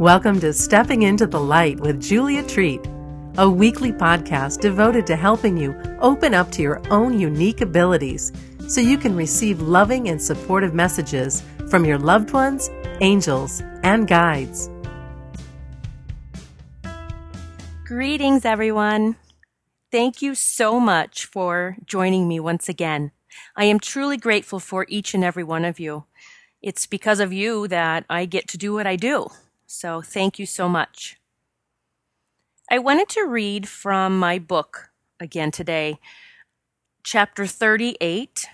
Welcome to Stepping into the Light with Julia Treat, a weekly podcast devoted to helping you open up to your own unique abilities so you can receive loving and supportive messages from your loved ones, angels, and guides. Greetings, everyone. Thank you so much for joining me once again. I am truly grateful for each and every one of you. It's because of you that I get to do what I do. So thank you so much. I wanted to read from my book again today, chapter 38,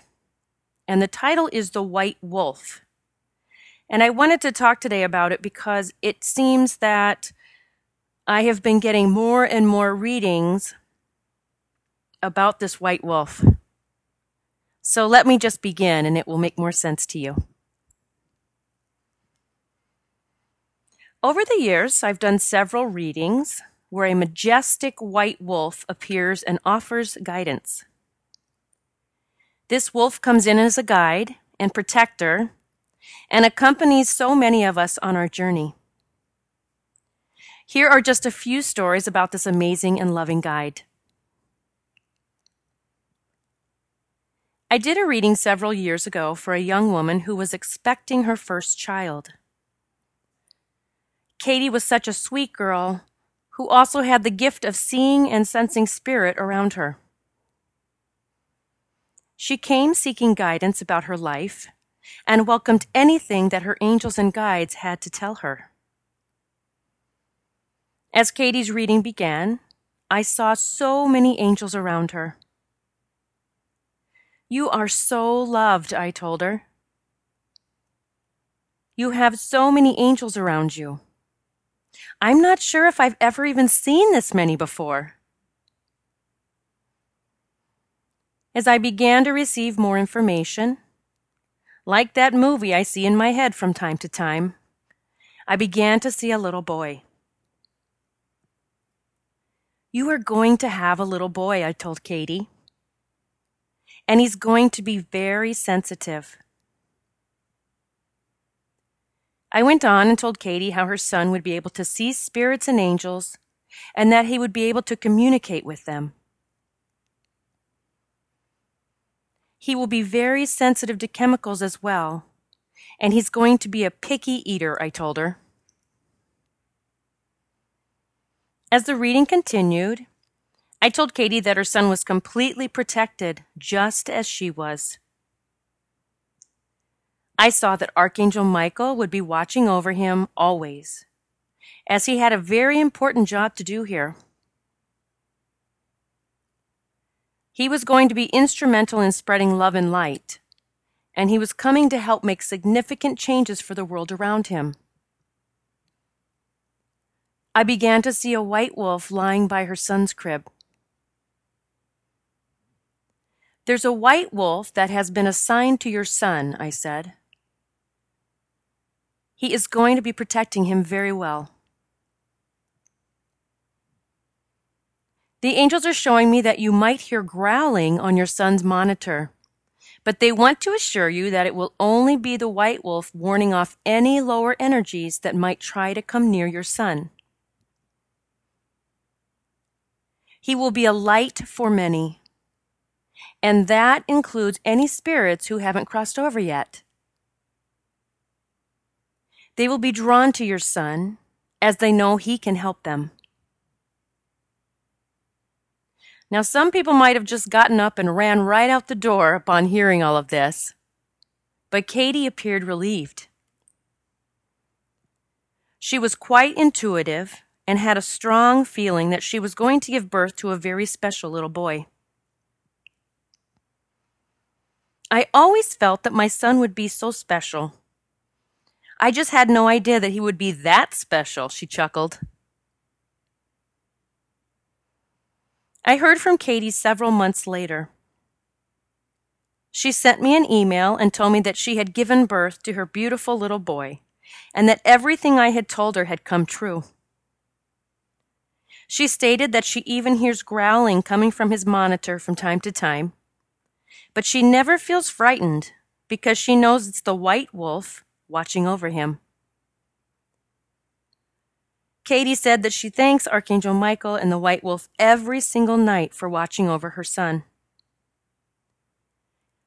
and the title is The White Wolf. And I wanted to talk today about it because it seems that I have been getting more and more readings about this white wolf. So let me just begin and it will make more sense to you. Over the years, I've done several readings where a majestic white wolf appears and offers guidance. This wolf comes in as a guide and protector and accompanies so many of us on our journey. Here are just a few stories about this amazing and loving guide. I did a reading several years ago for a young woman who was expecting her first child. Katie was such a sweet girl who also had the gift of seeing and sensing spirit around her. She came seeking guidance about her life and welcomed anything that her angels and guides had to tell her. As Katie's reading began, I saw so many angels around her. You are so loved, I told her. You have so many angels around you. I'm not sure if I've ever even seen this many before. As I began to receive more information, like that movie I see in my head from time to time, I began to see a little boy. You are going to have a little boy, I told Katie. And he's going to be very sensitive. I went on and told Katie how her son would be able to see spirits and angels and that he would be able to communicate with them. He will be very sensitive to chemicals as well, and he's going to be a picky eater, I told her. As the reading continued, I told Katie that her son was completely protected, just as she was. I saw that Archangel Michael would be watching over him always, as he had a very important job to do here. He was going to be instrumental in spreading love and light, and he was coming to help make significant changes for the world around him. I began to see a white wolf lying by her son's crib. There's a white wolf that has been assigned to your son, I said. He is going to be protecting him very well. The angels are showing me that you might hear growling on your son's monitor, but they want to assure you that it will only be the white wolf warning off any lower energies that might try to come near your son. He will be a light for many, and that includes any spirits who haven't crossed over yet. They will be drawn to your son as they know he can help them. Now, some people might have just gotten up and ran right out the door upon hearing all of this, but Katie appeared relieved. She was quite intuitive and had a strong feeling that she was going to give birth to a very special little boy. I always felt that my son would be so special I just had no idea that he would be that special, she chuckled. I heard from Katie several months later. She sent me an email and told me that she had given birth to her beautiful little boy and that everything I had told her had come true. She stated that she even hears growling coming from his monitor from time to time, but she never feels frightened because she knows it's the white wolf watching over him. Katie said that she thanks Archangel Michael and the White Wolf every single night for watching over her son.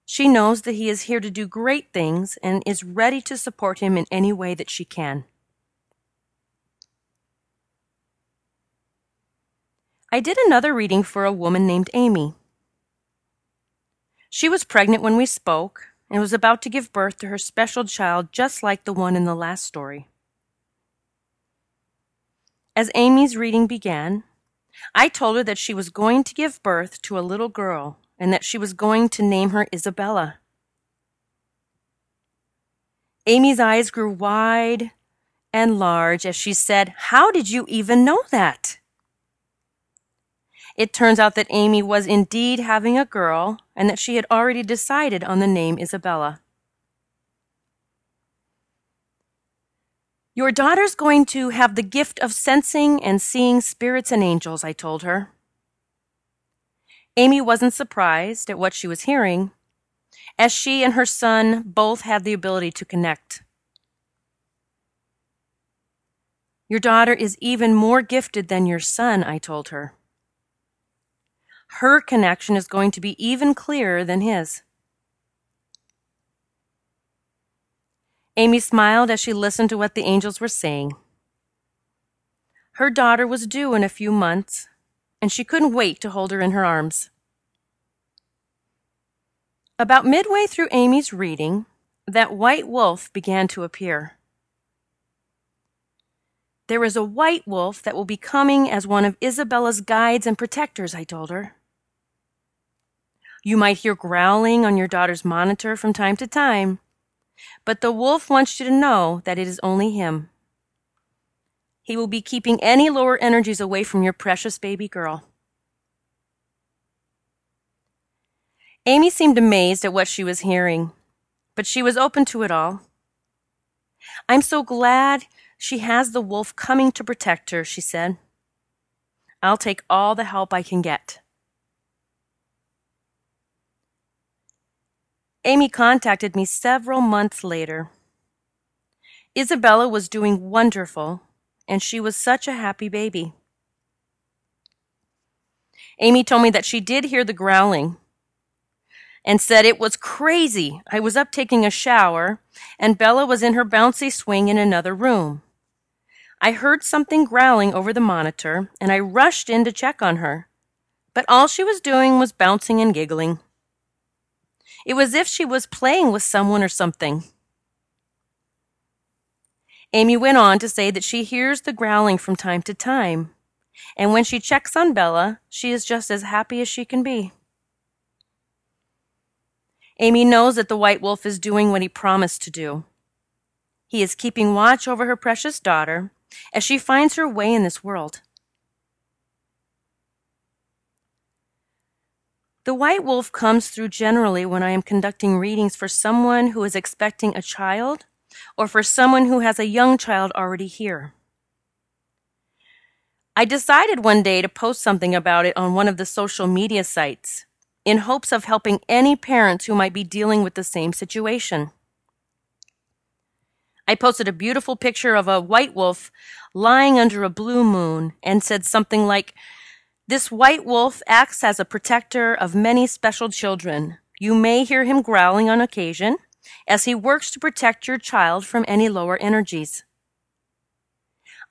She knows that he is here to do great things and is ready to support him in any way that she can. I did another reading for a woman named Amy. She was pregnant when we spoke and was about to give birth to her special child, just like the one in the last story. As Amy's reading began, I told her that she was going to give birth to a little girl and that she was going to name her Isabella. Amy's eyes grew wide and large as she said, How did you even know that? It turns out that Amy was indeed having a girl and that she had already decided on the name Isabella. Your daughter's going to have the gift of sensing and seeing spirits and angels, I told her. Amy wasn't surprised at what she was hearing, as she and her son both had the ability to connect. Your daughter is even more gifted than your son, I told her. Her connection is going to be even clearer than his. Amy smiled as she listened to what the angels were saying. Her daughter was due in a few months, and she couldn't wait to hold her in her arms. About midway through Amy's reading, that white wolf began to appear. There is a white wolf that will be coming as one of Isabella's guides and protectors, I told her. You might hear growling on your daughter's monitor from time to time, but the wolf wants you to know that it is only him. He will be keeping any lower energies away from your precious baby girl. Amy seemed amazed at what she was hearing, but she was open to it all. I'm so glad she has the wolf coming to protect her, she said. I'll take all the help I can get. Amy contacted me several months later. Isabella was doing wonderful, and she was such a happy baby. Amy told me that she did hear the growling and said it was crazy. I was up taking a shower, and Bella was in her bouncy swing in another room. I heard something growling over the monitor, and I rushed in to check on her. But all she was doing was bouncing and giggling. It was as if she was playing with someone or something. Amy went on to say that she hears the growling from time to time, and when she checks on Bella, she is just as happy as she can be. Amy knows that the white wolf is doing what he promised to do. He is keeping watch over her precious daughter as she finds her way in this world. The white wolf comes through generally when I am conducting readings for someone who is expecting a child or for someone who has a young child already here. I decided one day to post something about it on one of the social media sites in hopes of helping any parents who might be dealing with the same situation. I posted a beautiful picture of a white wolf lying under a blue moon and said something like, this white wolf acts as a protector of many special children. You may hear him growling on occasion as he works to protect your child from any lower energies.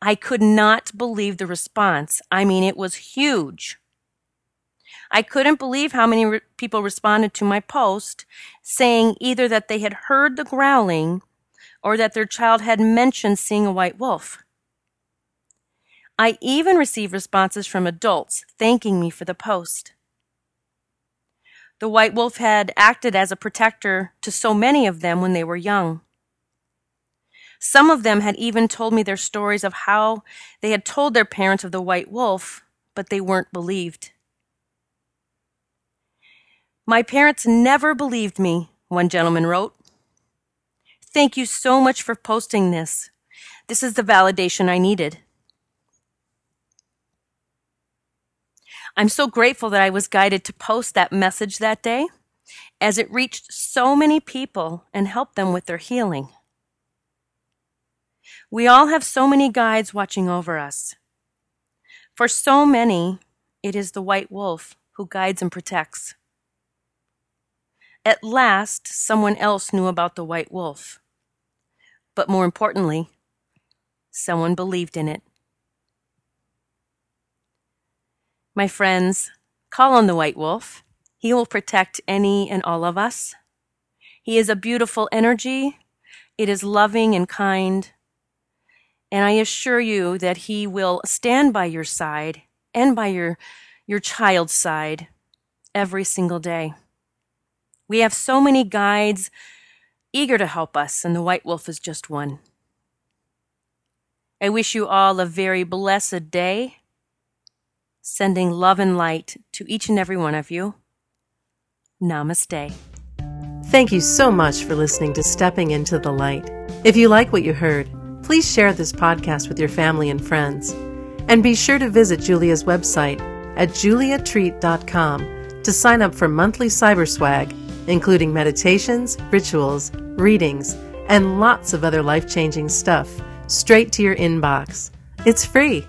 I could not believe the response. I mean, it was huge. I couldn't believe how many re- people responded to my post saying either that they had heard the growling or that their child had mentioned seeing a white wolf. I even received responses from adults thanking me for the post. The white wolf had acted as a protector to so many of them when they were young. Some of them had even told me their stories of how they had told their parents of the white wolf, but they weren't believed. My parents never believed me, one gentleman wrote. Thank you so much for posting this. This is the validation I needed. I'm so grateful that I was guided to post that message that day as it reached so many people and helped them with their healing. We all have so many guides watching over us. For so many, it is the white wolf who guides and protects. At last, someone else knew about the white wolf. But more importantly, someone believed in it. My friends, call on the white wolf. He will protect any and all of us. He is a beautiful energy. It is loving and kind. And I assure you that he will stand by your side and by your, your child's side every single day. We have so many guides eager to help us, and the white wolf is just one. I wish you all a very blessed day sending love and light to each and every one of you. Namaste. Thank you so much for listening to Stepping into the Light. If you like what you heard, please share this podcast with your family and friends. And be sure to visit Julia's website at juliatreat.com to sign up for monthly cyber swag, including meditations, rituals, readings, and lots of other life changing stuff straight to your inbox. It's free.